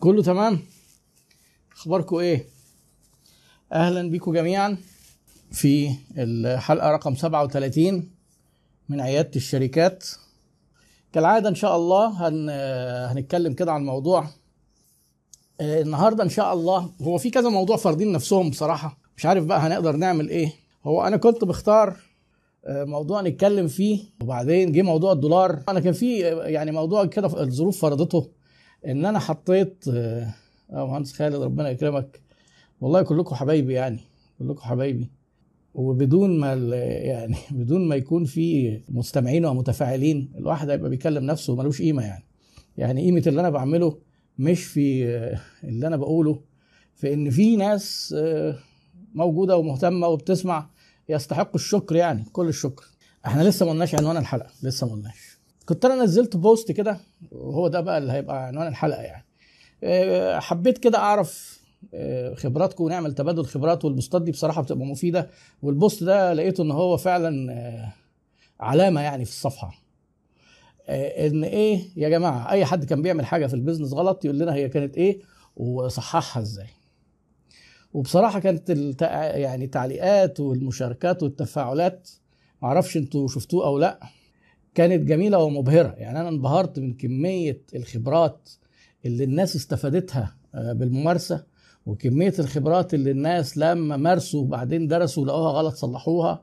كله تمام؟ اخباركم إيه؟ أهلا بيكم جميعا في الحلقة رقم 37 من عيادة الشركات. كالعادة إن شاء الله هن... هنتكلم كده عن موضوع آه، النهارده إن شاء الله هو في كذا موضوع فارضين نفسهم بصراحة. مش عارف بقى هنقدر نعمل إيه. هو أنا كنت بختار آه، موضوع نتكلم فيه وبعدين جه موضوع الدولار. أنا كان في آه، يعني موضوع كده الظروف فرضته. إن أنا حطيت آه مهندس خالد ربنا يكرمك. والله كلكم حبايبي يعني كلكم حبايبي. وبدون ما يعني بدون ما يكون في مستمعين ومتفاعلين الواحد هيبقى بيكلم نفسه وملوش قيمة يعني. يعني قيمة اللي أنا بعمله مش في آه، اللي أنا بقوله في إن في ناس آه، موجودة ومهتمة وبتسمع يستحقوا الشكر يعني كل الشكر. إحنا لسه ما قلناش عنوان الحلقة لسه ما قلناش. كنت أنا نزلت post كده وهو ده بقى اللي هيبقى عنوان الحلقة يعني. آه، حبيت كده أعرف آه، خبراتكم ونعمل تبادل خبرات وال posts دي بصراحة بتبقى مفيدة. وال post ده لقيته إن هو فعلا آه، علامة يعني في الصفحة. إن إيه يا جماعة أي حد كان بيعمل حاجة في ال business غلط يقول لنا هي كانت إيه وصححها إزاي. وبصراحة كانت التع... يعني التعليقات والمشاركات والتفاعلات معرفش أنتوا شفتوه أو لأ. كانت جميلة ومبهرة. يعني أنا انبهرت من كمية الخبرات اللي الناس استفادتها آه، بالممارسة وكمية الخبرات اللي الناس لما مارسوا وبعدين درسوا لقوها غلط صلحوها.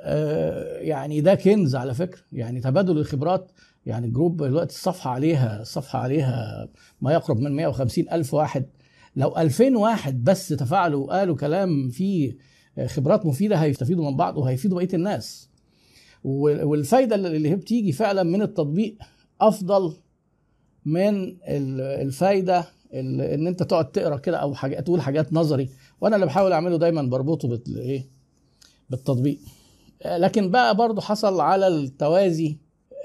آه، يعني ده كنز على فكرة. يعني تبادل الخبرات يعني الجروب دلوقتي الصفحه عليها الصفحه عليها ما يقرب من 150 ألف واحد. لو 2000 واحد بس تفاعلوا وقالوا كلام فيه خبرات مفيدة هيستفيدوا من بعض وهيفيدوا بقية الناس. والفايدة اللي هي بتيجي فعلا من التطبيق أفضل من ال- الفايدة ال- إن أنت تقعد تقرأ كده أو حاجات تقول حاجات نظري. وأنا اللي بحاول أعمله دايما بربطه بال إيه بالتطبيق. لكن بقى برضو حصل على التوازي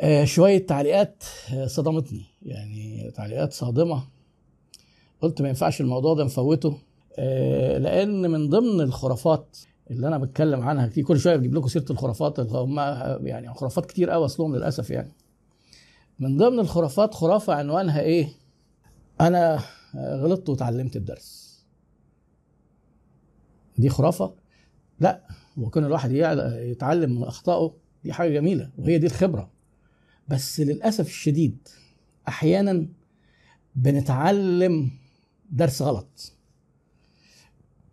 آه، شوية تعليقات آه، صدمتني. يعني تعليقات صادمة. قلت ما ينفعش الموضوع ده نفوته آه، لأن من ضمن الخرافات اللي أنا بتكلم عنها كتير. كل شوية بجيب لكم سيرة الخرافات هم يعني خرافات كتير قوي أصلهم للأسف يعني. من ضمن الخرافات خرافة عنوانها إيه؟ أنا غلطت وتعلمت الدرس. دي خرافة؟ لا. وكون الواحد يتعلم من أخطائه دي حاجة جميلة وهي دي الخبرة. بس للأسف الشديد أحيانا بنتعلم درس غلط.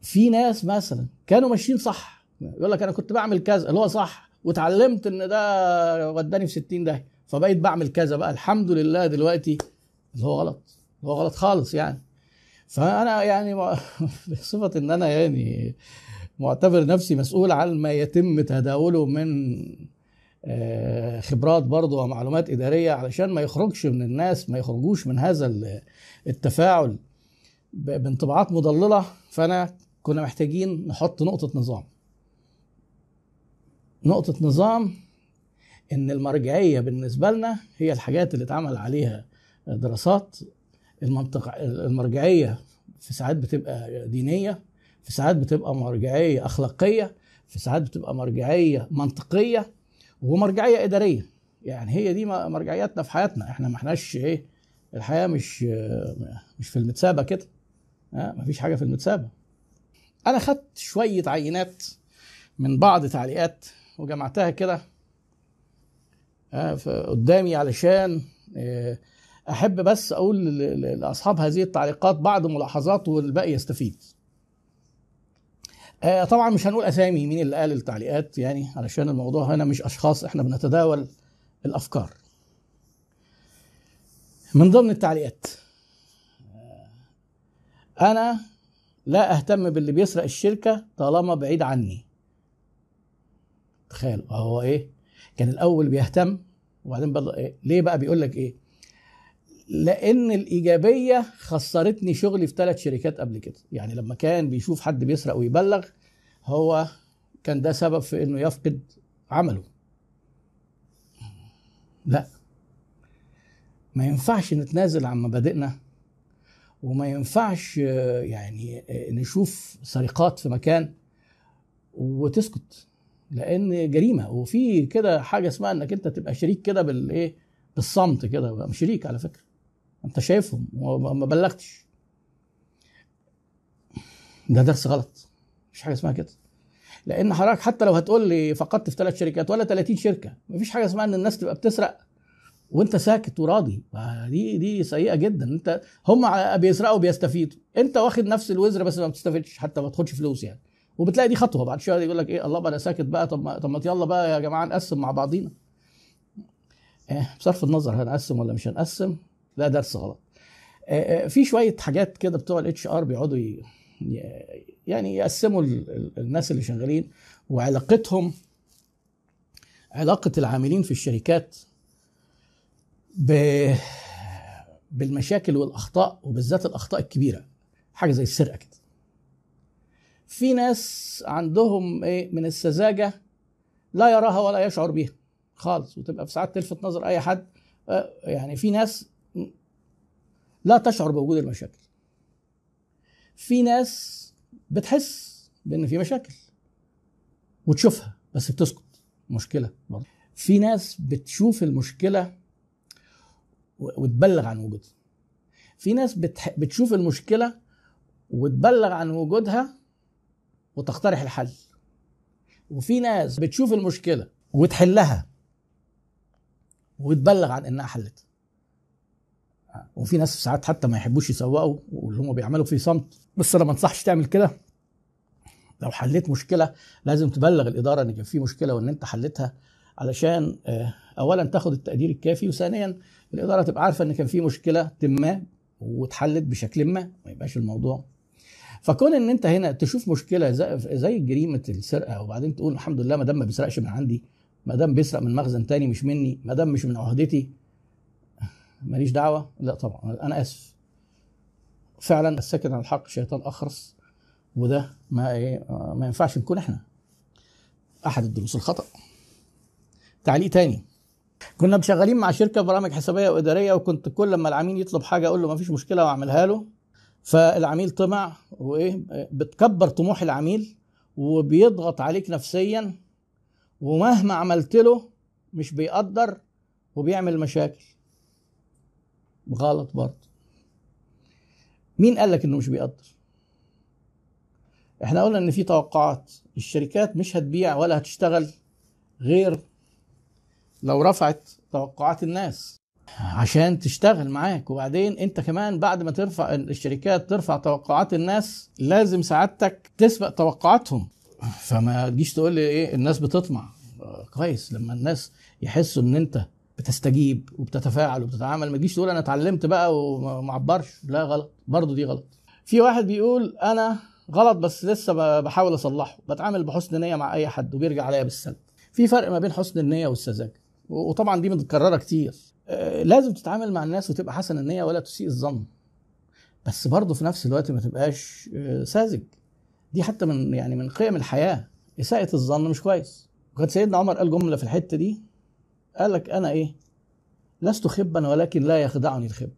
في ناس مثلا كانوا ماشيين صح. يقول لك أنا كنت بعمل كذا اللي هو صح. واتعلمت إن ده وداني في 60 ده فبقيت بعمل كذا بقى. الحمد لله دلوقتي اللي هو غلط. اللي هو غلط خالص يعني. فأنا يعني بصفة إن أنا يعني معتبر نفسي مسؤول عن ما يتم تداوله من آه، خبرات برضه ومعلومات إدارية علشان ما يخرجش من الناس ما يخرجوش من هذا ال- التفاعل بانطباعات مضللة. فأنا كنا محتاجين نحط نقطة نظام. نقطة نظام إن المرجعية بالنسبة لنا هي الحاجات اللي اتعمل عليها دراسات. المنطق المرجعية في ساعات بتبقى دينية في ساعات بتبقى مرجعية أخلاقية في ساعات بتبقى مرجعية منطقية ومرجعية إدارية. يعني هي دي مرجعياتنا في حياتنا. إحنا ما إحناش إيه الحياة مش مش في المتسابة كده. ها مفيش حاجة في المتسابة. أنا خدت شوية عينات من بعض تعليقات وجمعتها كده ف- قدامي علشان آه، أحب بس أقول لأصحاب هذه التعليقات بعض ملاحظات والباقي يستفيد. آه، طبعا مش هنقول أسامي مين اللي قال التعليقات يعني علشان الموضوع هنا مش أشخاص إحنا بنتداول الأفكار. من ضمن التعليقات آه، أنا لا أهتم باللي بيسرق الشركة طالما بعيد عني. تخيل. هو إيه؟ كان الأول بيهتم وبعدين بقى إيه؟ ليه بقى بيقول لك إيه؟ لأن الإيجابية خسرتني شغلي في ثلاث شركات قبل كده. يعني لما كان بيشوف حد بيسرق ويبلغ هو كان ده سبب في إنه يفقد عمله. لا. ما ينفعش نتنازل عن مبادئنا وما ينفعش آه، يعني آه، نشوف سرقات في مكان وتسكت لأن جريمة. وفي كده حاجة اسمها إنك أنت تبقى شريك كده بالايه بالصمت كده مش شريك على فكرة. أنت شايفهم وما بلغتش. ده درس غلط. مفيش حاجة اسمها كده. لأن حضرتك حتى لو هتقول لي فقدت في ثلاث شركات ولا 30 شركة مفيش حاجة اسمها إن الناس تبقى بتسرق وانت ساكت وراضي. دي دي سيئة جدا. انت هم بيسرقوا بيستفيدوا انت واخد نفس الوزر بس ما بتستفيدش حتى ما تاخدش فلوس يعني. وبتلاقي دي خطوة. بعد شوية يقول لك إيه الله بقى أنا ساكت بقى. طب ما طب ما يلا بقى يا جماعة نقسم مع بعضينا. إيه بصرف النظر هنقسم ولا مش هنقسم؟ لا درس غلط. إيه في شوية حاجات كده بتوع الاتش ار بيقعدوا يعني يقسموا الناس اللي شغالين وعلاقتهم علاقة العاملين في الشركات. بالمشاكل والأخطاء وبالذات الأخطاء الكبيرة. حاجة زي السرقة كده. في ناس عندهم إيه من السذاجة لا يراها ولا يشعر بها خالص وتبقى في ساعات تلفت نظر أي حد. يعني في ناس لا تشعر بوجود المشاكل. في ناس بتحس بإن في مشاكل وتشوفها بس بتسكت. مشكلة برضه. في ناس بتشوف المشكلة وتبلغ عن وجودها. في ناس بتح... بتشوف المشكلة وتبلغ عن وجودها وتقترح الحل. وفي ناس بتشوف المشكلة وتحلها وتبلغ عن إنها حلتها وفي ناس ساعات حتى ما يحبوش يسوقوا واللي هم بيعملوا في صمت. بس أنا ما أنصحش تعمل كده. لو حليت مشكلة لازم تبلغ الإدارة إن كان في مشكلة وإن أنت حلتها. علشان اولا تاخد التقدير الكافي وثانيا الإدارة تبقى عارفة إن كان في مشكلة ما واتحلت بشكل ما ما يبقاش الموضوع. فكون إن أنت هنا تشوف مشكلة زي, جريمة السرقة وبعدين تقول الحمد لله ما دام ما بيسرقش من عندي ما دام بيسرق من مخزن تاني مش مني ما دام مش من عهدتي ماليش دعوة؟ لا طبعا أنا آسف. فعلا الساكن عن الحق شيطان أخرس وده ما إيه ما ينفعش نكون إحنا أحد الدروس الخطأ. تعليق تاني. كنا شغالين مع شركة برامج حسابية وإدارية وكنت كل لما العميل يطلب حاجة أقول له ما فيش مشكلة وأعملها له. فالعميل طمع وإيه بتكبر طموح العميل وبيضغط عليك نفسيا ومهما عملت له مش بيقدر وبيعمل مشاكل. غلط برضه. مين قال لك إنه مش بيقدر؟ إحنا قلنا إن في توقعات. الشركات مش هتبيع ولا هتشتغل غير لو رفعت توقعات الناس عشان تشتغل معاك. وبعدين انت كمان بعد ما ترفع الشركات ترفع توقعات الناس لازم سعادتك تسبق توقعاتهم. فما تجيش تقول لي إيه الناس بتطمع. كويس. لما الناس يحسوا ان انت بتستجيب وبتتفاعل وبتتعامل ما تجيش تقول أنا اتعلمت بقى وما عبرش لا غلط. برضه دي غلط. في واحد بيقول أنا غلط بس لسه بحاول اصلحه. بتعامل بحسن نية مع اي حد وبيرجع عليا بالسلب. في فرق ما بين حسن النية والسذاجة. وطبعا دي متكررة كتير. لازم تتعامل مع الناس وتبقى حسن النيه ولا تسيء الظن. بس برضه في نفس الوقت ما تبقاش ساذج. دي حتى من يعني من قيم الحياة. إساءة الظن مش كويس. وكان سيدنا عمر قال جملة في الحتة دي. قال لك أنا إيه؟ لست خبا ولكن لا يخدعني الخب.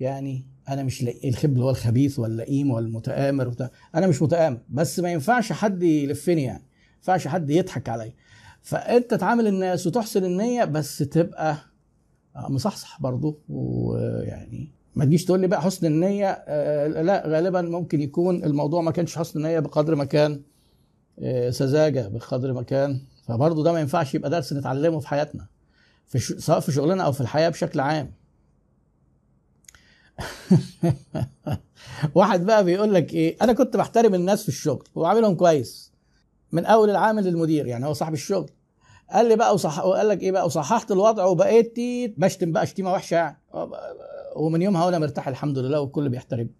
يعني أنا مش الخب اللي هو الخبيث واللئيم والمتآمر وبتاع. أنا مش متآمر. بس ما ينفعش حد يلفني يعني. ما ينفعش حد يضحك عليا. فانت تعامل الناس وتحسن النية بس تبقى مصحصح برضه. ويعني ما تجيش تقول لي بقى حسن النية آه لا غالبا ممكن يكون الموضوع ما كانش حسن نيه بقدر ما كان آه سذاجة بقدر ما كان. فبرضه ده ما ينفعش يبقى درس نتعلمه في حياتنا في. سواء في شغلنا أو في الحياة بشكل عام. واحد بقى بيقول لك إيه أنا كنت بحترم الناس في الشغل وعاملهم كويس. من أول العامل للمدير يعني هو صاحب الشغل. قال لي بقى وصح... وقال لك إيه بقى وصححت الوضع وبقيت بشتم بقى شتيمة وحشة يعني. ومن يومها وأنا مرتاح الحمد لله والكل بيحترم.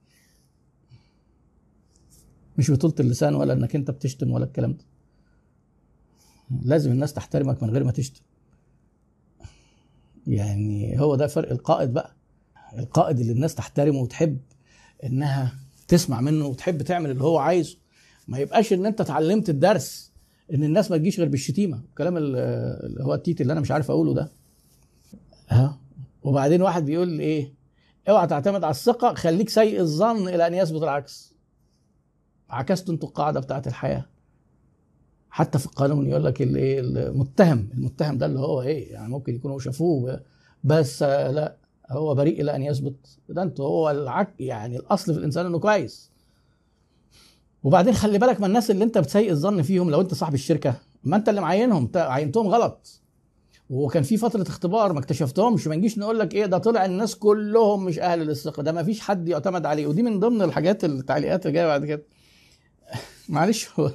مش بطولة اللسان ولا إنك أنت بتشتم ولا الكلام ده. لازم الناس تحترمك من غير ما تشتم. يعني هو ده فرق القائد بقى. القائد اللي الناس تحترمه وتحب إنها تسمع منه وتحب تعمل اللي هو عايزه. ما يبقاش ان انت اتعلمت الدرس ان الناس ما تجيش غير بالشتيمة. الكلام اللي هو التيت اللي أنا مش عارف اقوله ده. ها؟ وبعدين واحد بيقول لي إيه؟ اوعى تعتمد على الثقة خليك سيء الظن إلى أن يثبت العكس. عكستوا أنتوا القاعدة بتاعت الحياة. حتى في القانون يقول لك الايه المتهم المتهم ده اللي هو إيه؟ يعني ممكن يكونوا شافوه بس لا هو بريء إلى أن يثبت. ده أنتوا هو العك يعني الأصل في الإنسان إنه كويس. وبعدين خلي بالك من الناس اللي انت بتسيء الظن فيهم لو انت صاحب الشركة. ما انت اللي معينهم عينتهم غلط. وكان في فترة اختبار ما اكتشفتهمش. ما نجيش نقول لك إيه ده طلع الناس كلهم مش أهل للثقة. ده ما فيش حد يعتمد عليه. ودي من ضمن الحاجات التعليقات اللي جاية بعد كده. معلش. هو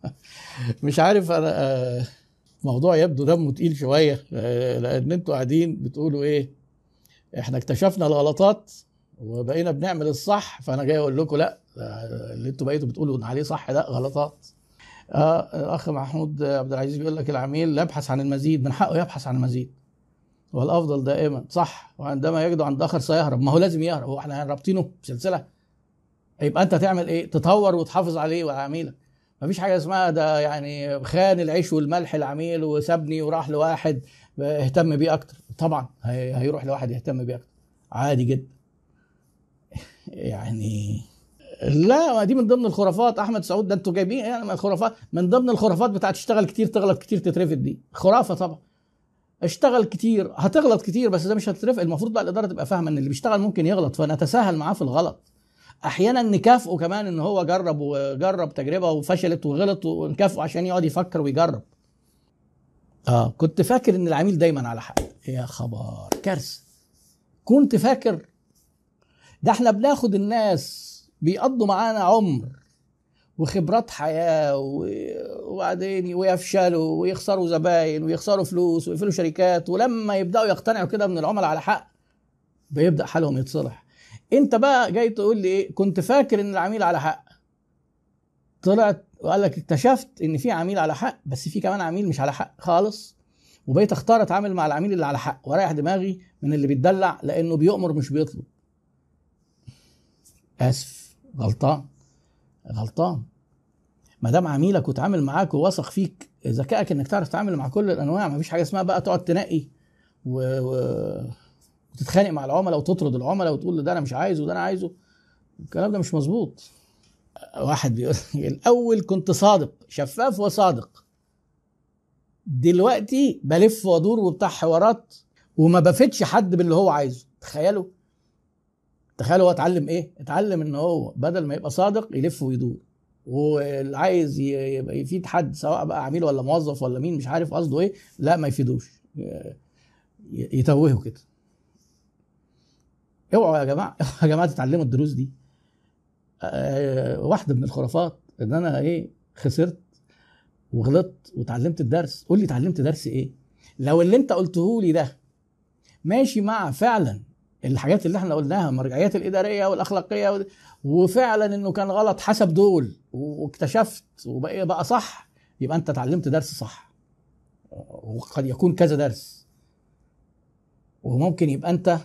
مش عارف أنا آه، موضوع يبدو دمه تقيل شوية آه، لأن أنتوا قاعدين بتقولوا إيه؟ إحنا اكتشفنا الغلطات وبقينا بنعمل الصح فأنا جاي أقول لكم لأ. اللي أنتوا بقيتوا بتقولوا عليه صح ده غلطات آه الأخ محمود عبد العزيز بيقول لك العميل يبحث عن المزيد من حقه يبحث عن المزيد. والأفضل دائما صح. وعندما يجد عند آخر سيهرب ما هو لازم يهرب هو إحنا رابطينه بسلسلة. يبقى أنت تعمل إيه؟ تطور وتحافظ عليه وعلى عميلك. مفيش حاجة اسمها ده يعني خان العيش والملح العميل وسابني وراح لواحد اهتم بيه أكتر. طبعا هي- هيروح لواحد يهتم بيه أكتر. عادي جدا. يعني لا دي من ضمن الخرافات. أحمد سعود ده أنتوا جايبين يعني من الخرافات من ضمن الخرافات بتاعت تشتغل كتير تغلط كتير تترفد دي. خرافة طبعا. اشتغل كتير هتغلط كتير بس ده مش هتترفد. المفروض بقى الإدارة تبقى فاهمة إن اللي بيشتغل ممكن يغلط فنتساهل معاه في الغلط. أحيانا نكافئه كمان إن هو جرب وجرب تجربة وفشلت وغلط ونكافئه عشان يقعد يفكر ويجرب. آه كنت فاكر إن العميل دايما على حق. يا خبر كارثة. كنت فاكر. ده إحنا بناخد الناس بيقضوا معانا عمر وخبرات حياة وبعدين ويفشلوا ويخسروا زباين ويخسروا فلوس ويقفلوا شركات ولما يبدأوا يقتنعوا كده من العملاء على حق بيبدأ حالهم يتصلح. انت بقى جاي تقول لي إيه كنت فاكر إن العميل على حق؟ طلعت وقال لك اكتشفت إن في عميل على حق بس في كمان عميل مش على حق خالص وبقيت أختار أتعامل مع العميل اللي على حق وأريح دماغي من اللي بيتدلع لأنه بيؤمر مش بيطلب. آسف. غلطان غلطان. ما دام عميلك وتعامل معاك وواثق فيك ذكائك إنك تعرف تتعامل مع كل الأنواع ما فيش حاجة اسمها بقى تقعد تنقي و... و... وتتخانق مع العملاء وتطرد العملاء وتقول ده أنا مش عايزه وده أنا عايزه. الكلام ده مش مظبوط. واحد بيقول الأول كنت صادق شفاف وصادق. دلوقتي بلف وأدور وبتاع حوارات وما بفيدش حد باللي هو عايزه. تخيلوا؟ تخيلوا هو اتعلم إيه؟ اتعلم ان هو بدل ما يبقى صادق يلف ويدور. واللي عايز يبقى يفيد حد سواء بقى عميل ولا موظف ولا مين مش عارف قصده إيه لا ما يفيدوش. يتوهوا كده. اوعوا يا جماعة يا جماعة تتعلموا الدروس دي. آه، واحدة من الخرافات ان أنا إيه خسرت وغلطت وتعلمت الدرس. قول لي اتعلمت درس إيه؟ لو اللي انت قلته لي ده ماشي مع فعلا الحاجات اللي إحنا قلناها المرجعيات الإدارية والأخلاقية وفعلا إنه كان غلط حسب دول واكتشفت وبقى بقى صح يبقى أنت اتعلمت درس صح. وقد يكون كذا درس. وممكن يبقى أنت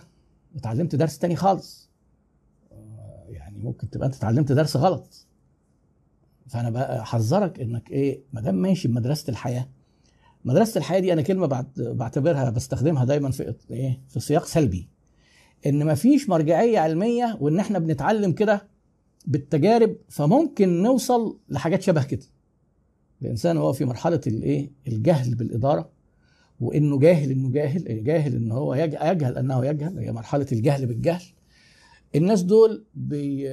اتعلمت درس تاني خالص. يعني ممكن تبقى أنت اتعلمت درس غلط. فأنا بقى أحذرك إنك إيه ما دام ماشي بمدرسة الحياة مدرسة الحياة دي أنا كلمة بعت- بعتبرها بستخدمها دايما في إيه في سياق سلبي. إن مفيش مرجعية علمية وإن إحنا بنتعلم كده بالتجارب فممكن نوصل لحاجات شبه كده. الإنسان هو في مرحلة الإيه؟ الجهل بالإدارة وإنه جاهل إنه جاهل جاهل إن هو يج- يجهل أنه يجهل هي مرحلة الجهل بالجهل. الناس دول بي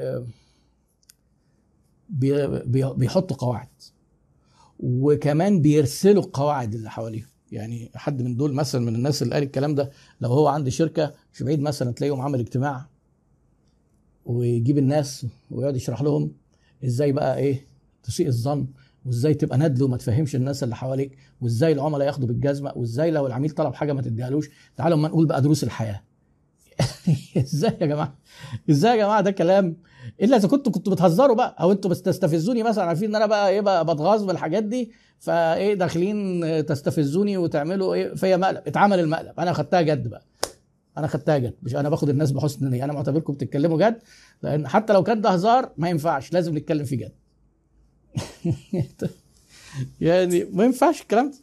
بي بيحطوا قواعد وكمان بيرسلوا القواعد اللي حواليهم. يعني حد من دول مثلا من الناس اللي قال الكلام ده لو هو عنده شركة مش بعيد مثلا تلاقيهم عمل اجتماع ويجيب الناس ويقعد يشرح لهم إزاي بقى إيه تسيء الظن وإزاي تبقى ندل وما تفهمش الناس اللي حواليك وإزاي العملاء ياخدوا بالجزمة وإزاي لو العميل طلب حاجة ما تديهالوش. تعالوا ما نقول بقى دروس الحياة. إزاي يا جماعة؟ إزاي يا جماعة ده كلام؟ إلا إذا كنتوا كنتوا بتهزروا بقى أو أنتوا بتستفزوني مثلا عارفين إن أنا بقى إيه بقى بتغاظ بالحاجات دي فإيه داخلين تستفزوني وتعملوا إيه فيا مقلب اتعمل المقلب. أنا خدتها جد بقى. أنا خدتها جد. مش أنا باخد الناس بحسن نيه أنا معتبركم بتتكلموا جد لأن حتى لو كان ده هزار ما ينفعش لازم نتكلم فيه جد. يعني ما ينفعش الكلام ده.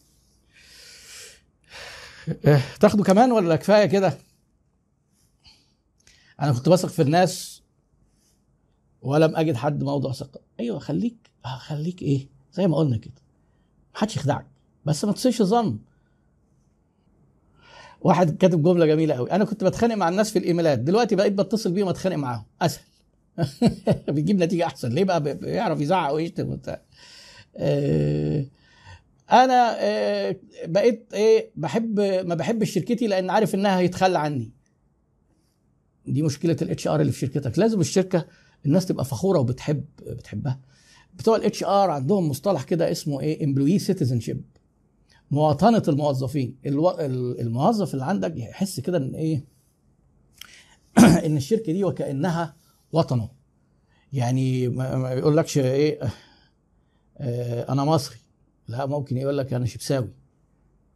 إيه، تاخدوا كمان ولا كفاية كده؟ أنا كنت بثق في الناس ولم أجد حد موضع ثقة. أيوه خليك آه، خليك إيه؟ زي ما قلنا كده. محدش يخدعك بس ما تصيرش ظن. واحد كاتب جملة جميلة قوي أنا كنت بتخانق مع الناس في ال emails دلوقتي بقيت بتصل بيهم اتخانق معاهم. أسهل. بيجيب نتيجة أحسن. ليه بقى؟ بيعرف يزعق ويشتم وبتاع. آه، أنا آه، بقيت إيه؟ بحب ما بحبش شركتي لأن عارف إنها هيتخلى عني. دي مشكلة ال HR اللي في شركتك. لازم الشركة الناس تبقى فخورة وبتحب بتحبها. بتوع ال HR عندهم مصطلح كده اسمه إيه؟ employee citizenship مواطنة الموظفين. الموظف اللي عندك يحس كده إن إيه؟ إن الشركة دي وكأنها وطنه. يعني ما يقولكش إيه؟ آه، أنا مصري. لا ممكن يقول لك أنا شيبساوي.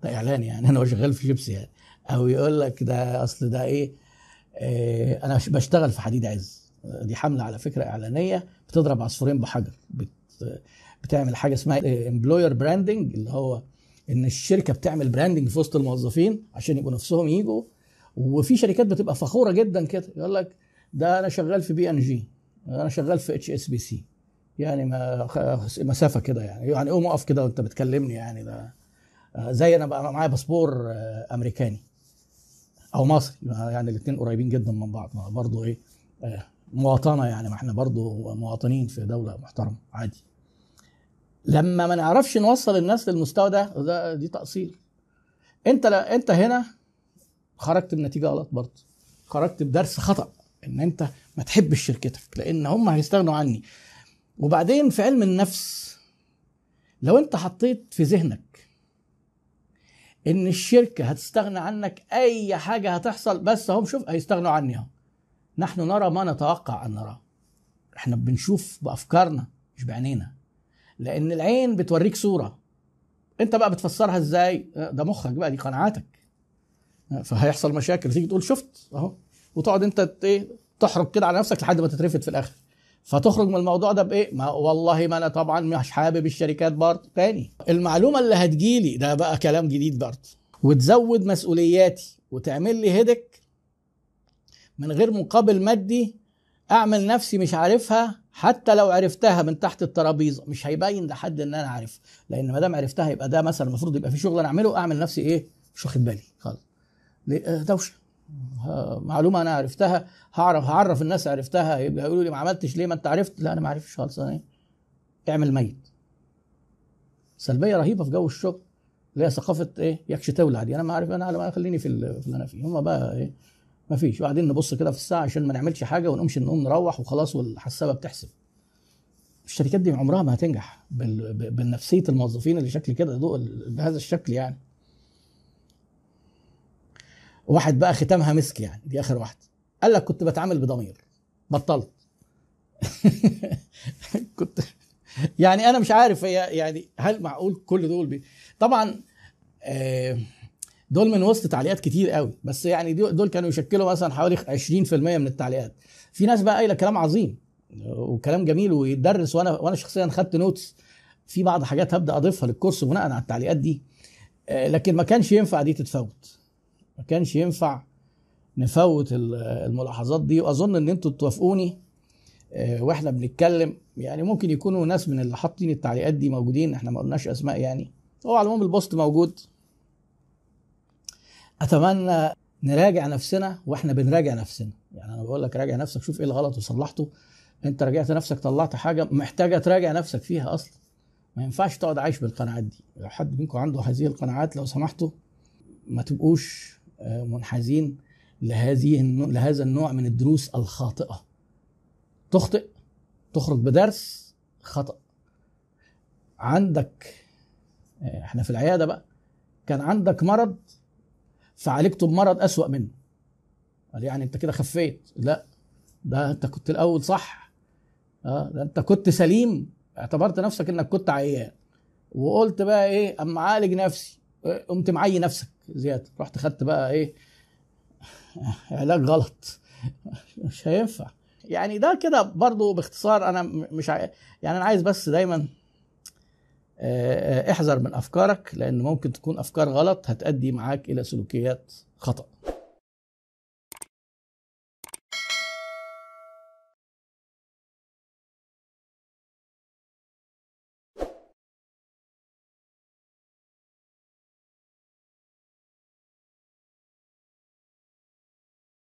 ده إعلان يعني أنا شغال في شيبسي يعني. أو يقول لك ده أصل ده إيه؟ أنا بشتغل في حديد عز. دي حملة على فكرة إعلانية بتضرب عصفورين بحجر. بت بتعمل حاجة اسمها employer branding اللي هو إن الشركة بتعمل branding في وسط الموظفين عشان يبقوا نفسهم يجوا وفي شركات بتبقى فخورة جدا كده يقول لك ده أنا شغال في بي ان جي أنا شغال في HSBC يعني ما مسافة كده يعني. يعني قوم اقف كده وانت بتكلمني يعني ده زي أنا بقى معايا باسبور آه، أمريكاني. أو مصري. يعني الاثنين قريبين جدا من بعض. برضه إيه آه، مواطنة يعني. ما إحنا برضه مواطنين في دولة محترمة. عادي. لما ما نعرفش نوصل الناس للمستوى ده ده دي تقصير أنت لا أنت هنا خرجت بنتيجة غلط برضه خرجت بدرس خطأ. إن أنت ما تحبش شركتك لأن هم هيستغنوا عني. وبعدين في علم النفس لو أنت حطيت في ذهنك إن الشركة هتستغنى عنك أي حاجة هتحصل بس هم شوف هيستغنوا عني أهو. نحن نرى ما نتوقع أن نراه. إحنا بنشوف بأفكارنا مش بعينينا. لأن العين بتوريك صورة. أنت بقى بتفسرها إزاي؟ ده مخك بقى دي قناعاتك. فهيحصل مشاكل. تيجي تقول شفت أهو. وتقعد أنت إيه تحرق كده على نفسك لحد ما تترفد في الآخر. فتخرج من الموضوع ده بإيه؟ ما والله ما أنا طبعا مش حابب الشركات برضه. تاني المعلومة اللي هتجيلي ده بقى كلام جديد برضه. وتزود مسؤولياتي وتعمل لي هيدك من غير مقابل مادي أعمل نفسي مش عارفها حتى لو عرفتها من تحت الترابيزة. مش هيبين لحد إن أنا عارف لأن ما دام عرفتها يبقى ده مثلا المفروض يبقى في شغل أنا أعمله أعمل نفسي إيه؟ مش واخد بالي. خالص آه، دوشه معلومة أنا عرفتها هعرف هعرف الناس عرفتها يبقى يقولوا لي ما عملتش ليه؟ ما أنت عرفت. لا أنا ما عرفتش خالص. أنا إيه؟ اعمل ميت. سلبية رهيبة في جو الشغل اللي هي ثقافة إيه؟ يكش تولع دي. أنا ما عارف أنا خليني في اللي أنا فيه. هم بقى إيه؟ ما فيش. وبعدين نبص كده في الساعة عشان ما نعملش حاجة ونقومش نقوم نروح وخلاص والحسابة بتحسب. الشركات دي عمرها ما هتنجح بالنفسيه الموظفين اللي شكل كده بهذا الشكل يعني. واحد بقى ختامها مسك يعني دي آخر واحد قال لك كنت بتعامل بضمير. بطلت. كنت يعني أنا مش عارف هي يعني هل معقول كل دول بي... طبعا آه، دول من وسط تعليقات كتير قوي. بس يعني دول كانوا يشكلوا مثلا حوالي 20% من التعليقات. في ناس بقى قايلة كلام عظيم وكلام جميل ويدرس وأنا وأنا شخصيا خدت notes في بعض حاجات هبدأ أضيفها لل course بناء على التعليقات دي. آه، لكن ما كانش ينفع دي تتفوت. ما كانش ينفع نفوت الملاحظات دي. وأظن إن أنتوا توافقوني آه، وإحنا بنتكلم. يعني ممكن يكونوا ناس من اللي حاطين التعليقات دي موجودين إحنا ما قلناش أسماء يعني. هو على العموم البوست موجود. أتمنى نراجع نفسنا وإحنا بنراجع نفسنا. يعني أنا بقول لك راجع نفسك شوف إيه الغلط وصلحته. أنت راجعت نفسك طلعت حاجة محتاجة تراجع نفسك فيها أصلا. ما ينفعش تقعد عايش بالقناعات دي. لو حد منكم عنده هذه القناعات لو سمحتوا ما تبقوش منحازين لهذه لهذا النوع من الدروس الخاطئة. تخطئ تخرج بدرس خطأ. عندك إحنا في العيادة بقى كان عندك مرض فعالجته بمرض أسوأ منه. قال يعني أنت كده خفيت. لا ده أنت كنت الأول صح. آه ده أنت كنت سليم. اعتبرت نفسك إنك كنت عيان. وقلت بقى إيه أما أعالج نفسي. قمت معي نفسك زيادة. رحت خدت بقى إيه؟ علاج غلط. مش هينفع. يعني ده كده برضو باختصار أنا مش ع... يعني أنا عايز بس دايما احذر من أفكارك لأن ممكن تكون أفكار غلط هتؤدي معاك إلى سلوكيات خطأ.